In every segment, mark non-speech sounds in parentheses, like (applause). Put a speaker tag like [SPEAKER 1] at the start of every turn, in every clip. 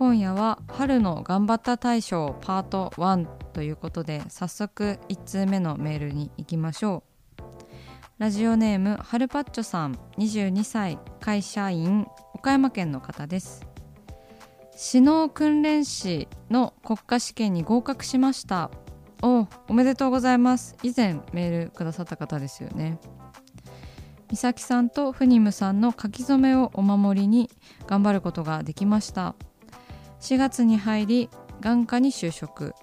[SPEAKER 1] 今夜は春の頑張った大賞パート1ということで早速1通目のメールに行きましょう。ラジオネームはるパッチョさん22歳会社員岡山県の方です。視能訓練士の国家試験に合格しました。おおめでとうございます。以前メールくださった方ですよね。美咲さんとフニムさんの書き初めをお守りに頑張ることができました。4月に入り眼科に就職。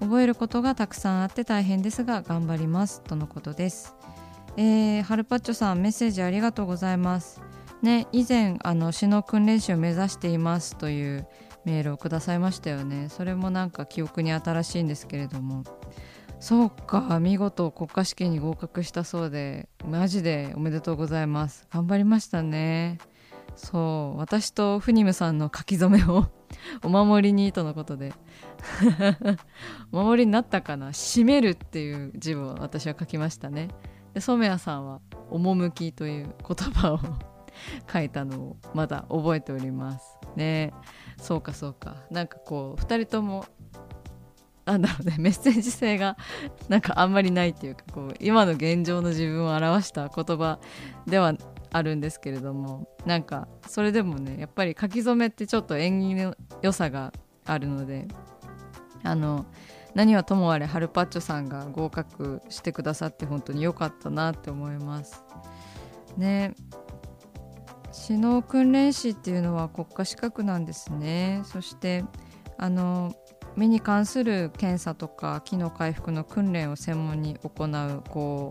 [SPEAKER 1] 覚えることがたくさんあって大変ですが頑張りますとのことです。えー、ハルパッチョさんメッセージありがとうございます。ね以前あの詩の訓練士を目指していますというメールをくださいましたよね。それもなんか記憶に新しいんですけれども。そうか見事国家試験に合格したそうで。マジでおめでとうございます。頑張りましたね。そう私とフニムさんの書き初めを (laughs) お守りにとのことで。(laughs) お守りになったかな？締めるっていう字を私は書きましたね。で染谷さんは「趣」という言葉を (laughs) 書いたのをまだ覚えております。ね。そうかそうか。なんかこう2人ともなんだろうね。メッセージ性がなんかあんまりないっていうかこう今の現状の自分を表した言葉ではあるんですけれどもなんかそれでもねやっぱり書き初めってちょっと縁起の良さがあるのであの何はともあれハルパッチョさんが合格してくださって本当に良かったなって思います。ね。指導訓練士っていうのは国家資格なんですね。そしてあの目に関する検査とか機能回復の訓練を専門に行うこ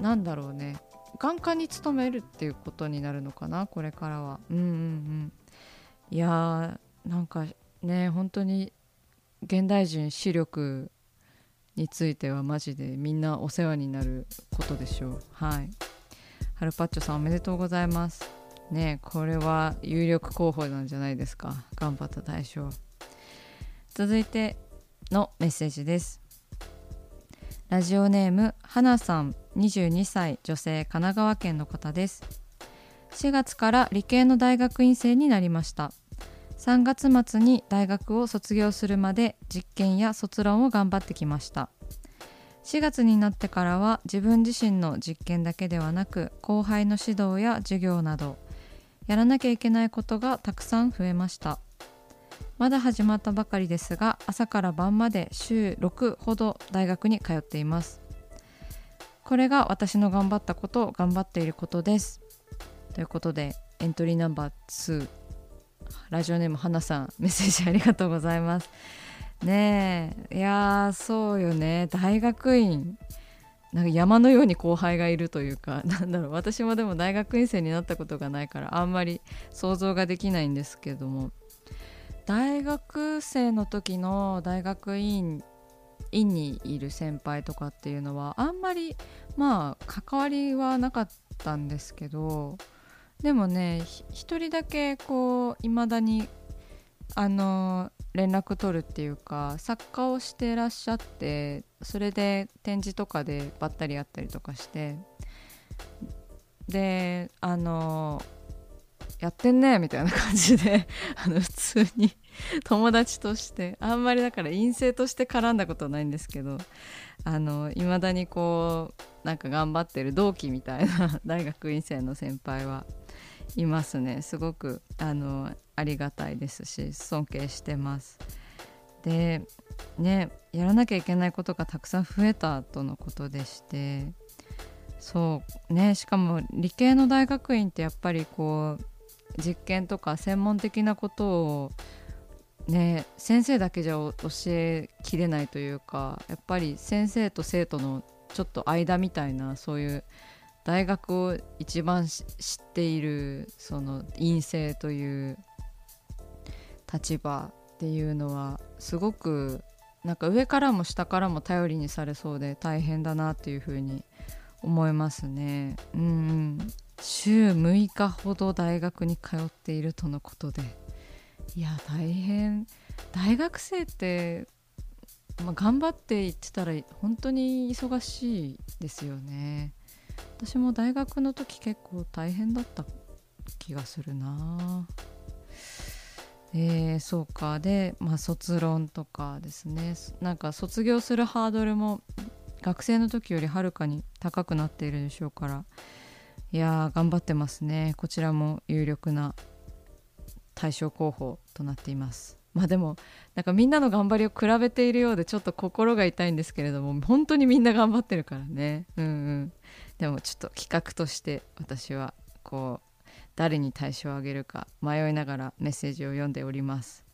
[SPEAKER 1] うなんだろうね。眼科に勤めるっていうことになるのかなこれからは。うんうんうん。いやーなんかね本当に現代人視力についてはマジでみんなお世話になることでしょう。はい。ハルパッチョさんおめでとうございます。ねこれは有力候補なんじゃないですか。頑張った大賞続いてのメッセージです。ラジオネームはなさん。22歳女性神奈川県の方です。4月から理系の大学院生になりました。3月末に大学を卒業するまで実験や卒論を頑張ってきました。4月になってからは自分自身の実験だけではなく後輩の指導や授業などやらなきゃいけないことがたくさん増えました。まだ始まったばかりですが朝から晩まで週6ほど大学に通っています。これが私の頑張ったこと頑張っていることです。ということでエントリーナンバー2ラジオネームはなさんメッセージありがとうございます。ねえいやそうよね。大学院。なんか山のように後輩がいるというか (laughs) なんだろう。私もでも大学院生になったことがないからあんまり想像ができないんですけども。大学生の時の大学院院にいる先輩とかっていうのはあんまりまあ関わりはなかったんですけどでもね一人だけこういまだにあの連絡取るっていうか作家をしてらっしゃってそれで展示とかでばったり会ったりとかしてであのやってんねみたいな感じで (laughs) あの普通に友達としてあんまりだから陰性として絡んだことはないんですけどあの未だにこうなんか頑張ってる同期みたいな (laughs) 大学院生の先輩はいますね。すごくあのありがたいですし尊敬してます。でねやらなきゃいけないことがたくさん増えたとのことでしてそうねしかも理系の大学院ってやっぱりこう実験とか専門的なことをね先生だけじゃ教えきれないというかやっぱり先生と生徒のちょっと間みたいなそういう大学を一番知っているその院生という立場っていうのはすごくなんか上からも下からも頼りにされそうで大変だなっていうふうに思いますね。うん、週6日ほど大学に通っているとのことでいや大変。大学生って、まあ、頑張って行ってたら本当に忙しいですよね。私も大学の時結構大変だった気がするな。えー、そうか。で、まあ、卒論とかですね。なんか卒業するハードルも学生の時よりはるかに高くなっているでしょうからいや頑張ってますね。こちらも有力な対象候補となっています。まあでもなんかみんなの頑張りを比べているようでちょっと心が痛いんですけれども本当にみんな頑張ってるからね。うんうん。でもちょっと企画として私はこう誰に対象をあげるか迷いながらメッセージを読んでおります。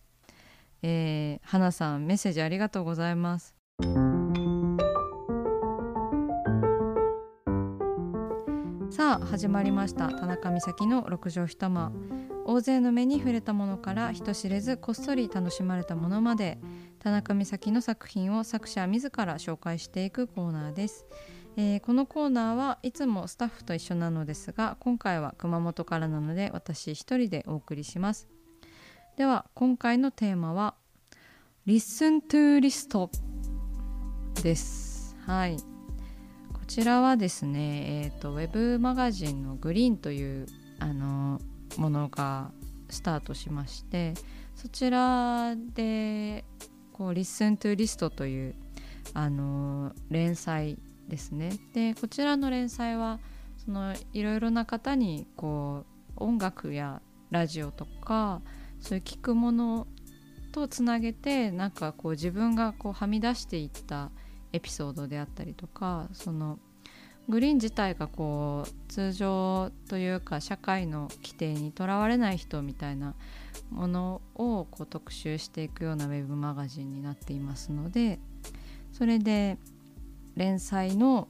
[SPEAKER 1] えー、花さんメッセージありがとうございます。さあ始まりました。田中美咲の六畳一間。大勢の目に触れたものから人知れずこっそり楽しまれたものまで。田中美咲の作品を作者自ら紹介していくコーナーです、えー、このコーナーはいつもスタッフと一緒なのですが今回は熊本からなので私一人でお送りします。では今回のテーマは Listen to List です。はい。ちらはですね、えーと、ウェブマガジンのグリーンというあのものがスタートしましてそちらでこう Listen to List というあの連載ですね。でこちらの連載はそのいろいろな方にこう音楽やラジオとかそういう聞くものとつなげてなんかこう自分がこうはみ出していったエピソードであったりとかそのグリーン自体がこう通常というか社会の規定にとらわれない人みたいなものをこう特集していくようなウェブマガジンになっていますのでそれで連載の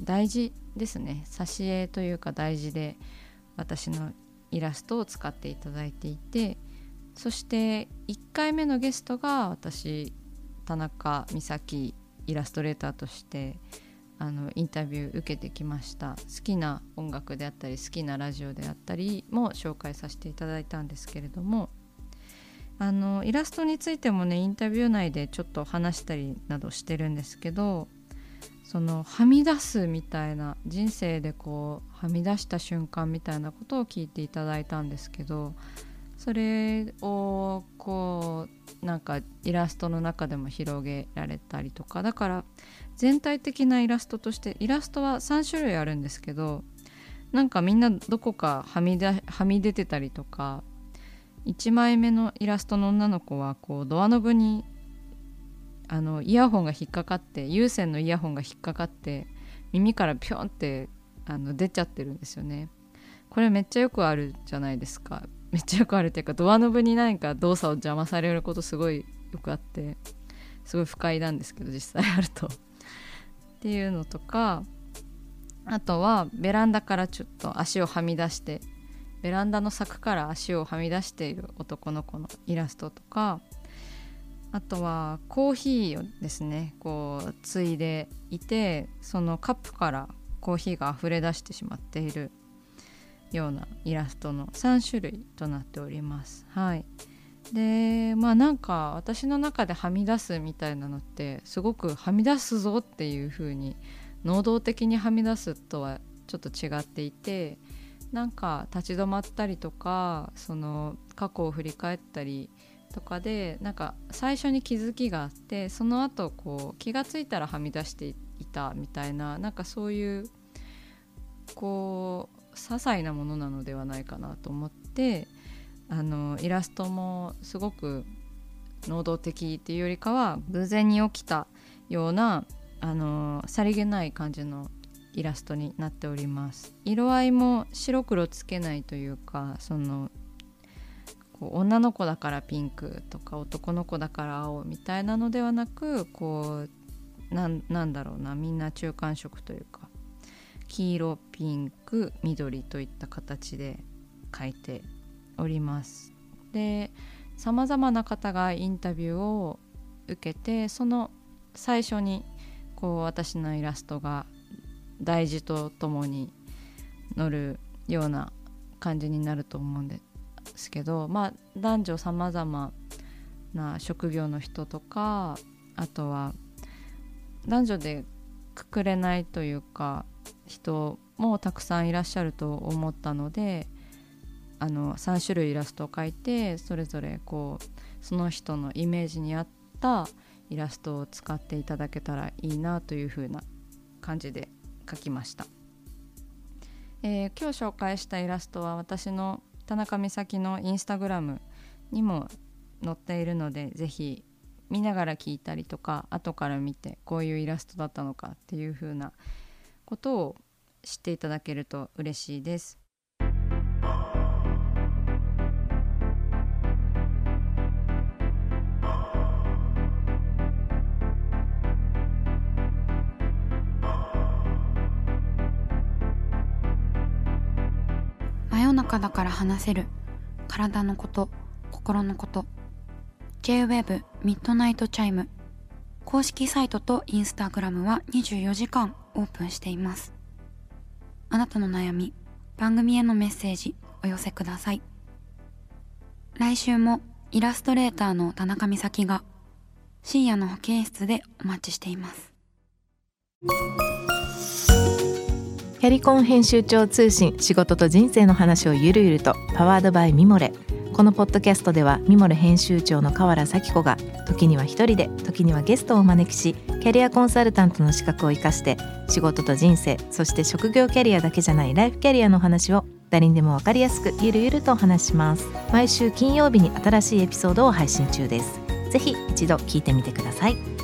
[SPEAKER 1] 大事ですね。挿絵というか大事で私のイラストを使っていただいていてそして1回目のゲストが私田中美咲イラストレーターとしてあのインタビュー受けてきました。好きな音楽であったり好きなラジオであったりも紹介させていただいたんですけれどもあのイラストについてもねインタビュー内でちょっと話したりなどしてるんですけどそのはみ出すみたいな人生でこうはみ出した瞬間みたいなことを聞いていただいたんですけどそれをこうなんかイラストの中でも広げられたりとかだから全体的なイラストとしてイラストは3種類あるんですけどなんかみんなどこかはみ出 (laughs) はみ出てたりとか1枚目のイラストの女の子はこうドアノブにあのイヤホンが引っかかって有線のイヤホンが引っかかって耳からピョンってあの出ちゃってるんですよね。これめっちゃよくあるじゃないですかめっちゃよくあるっていうかドアノブに何か動作を邪魔されることすごいよくあってすごい不快なんですけど実際あると。(laughs) っていうのとかあとはベランダからちょっと足をはみ出してベランダの柵から足をはみ出している男の子のイラストとかあとはコーヒーをですねこうついでいてそのカップからコーヒーが溢れ出してしまっているようなイラストの3種類となっております。はいでまあなんか私の中ではみ出すみたいなのってすごくはみ出すぞっていう風に能動的にはみ出すとはちょっと違っていてなんか立ち止まったりとかその過去を振り返ったりとかでなんか最初に気づきがあってその後こう気が付いたらはみ出していたみたいななんかそういうこう些細なものなのではないかなと思ってあのイラストもすごく能動的っていうよりかは偶然に起きたようなあのさりげない感じのイラストになっております。色合いも白黒つけないというかそのこう女の子だからピンクとか男の子だから青みたいなのではなくこうなんだろうなみんな中間色というか黄色ピンク緑といった形で描いております。でさまざまな方がインタビューを受けてその最初にこう私のイラストが大事とともに載るような感じになると思うんですけどまあ男女さまざまな職業の人とかあとは男女でくくれないというか人もたくさんいらっしゃると思ったのであの3種類イラストを描いてそれぞれこうその人のイメージに合ったイラストを使っていただけたらいいなというふうな感じで描きました、えー、今日紹介したイラストは私の田中美咲のインスタグラムにも載っているので是非見ながら聞いたりとか後から見てこういうイラストだったのかっていう風なことを知っていただけると嬉しいです。
[SPEAKER 2] 真夜中だから話せる体のこと心のこと J-WAVE ミッドナイトチャイム公式サイトとインスタグラムは24時間オープンしています。あなたの悩み番組へのメッセージお寄せください。来週もイラストレーターの田中美咲が深夜の保健室でお待ちしています。
[SPEAKER 3] キャリコン編集長通信仕事と人生の話をゆるゆるとパワードバイミモレ。このポッドキャストではミモレ編集長の河原咲子が時には一人で時にはゲストをお招きしキャリアコンサルタントの資格を生かして仕事と人生そして職業キャリアだけじゃないライフキャリアの話を誰にでも分かりやすくゆるゆるとお話します。毎週金曜日に新しいエピソードを配信中です。ぜひ一度聞いてみてください。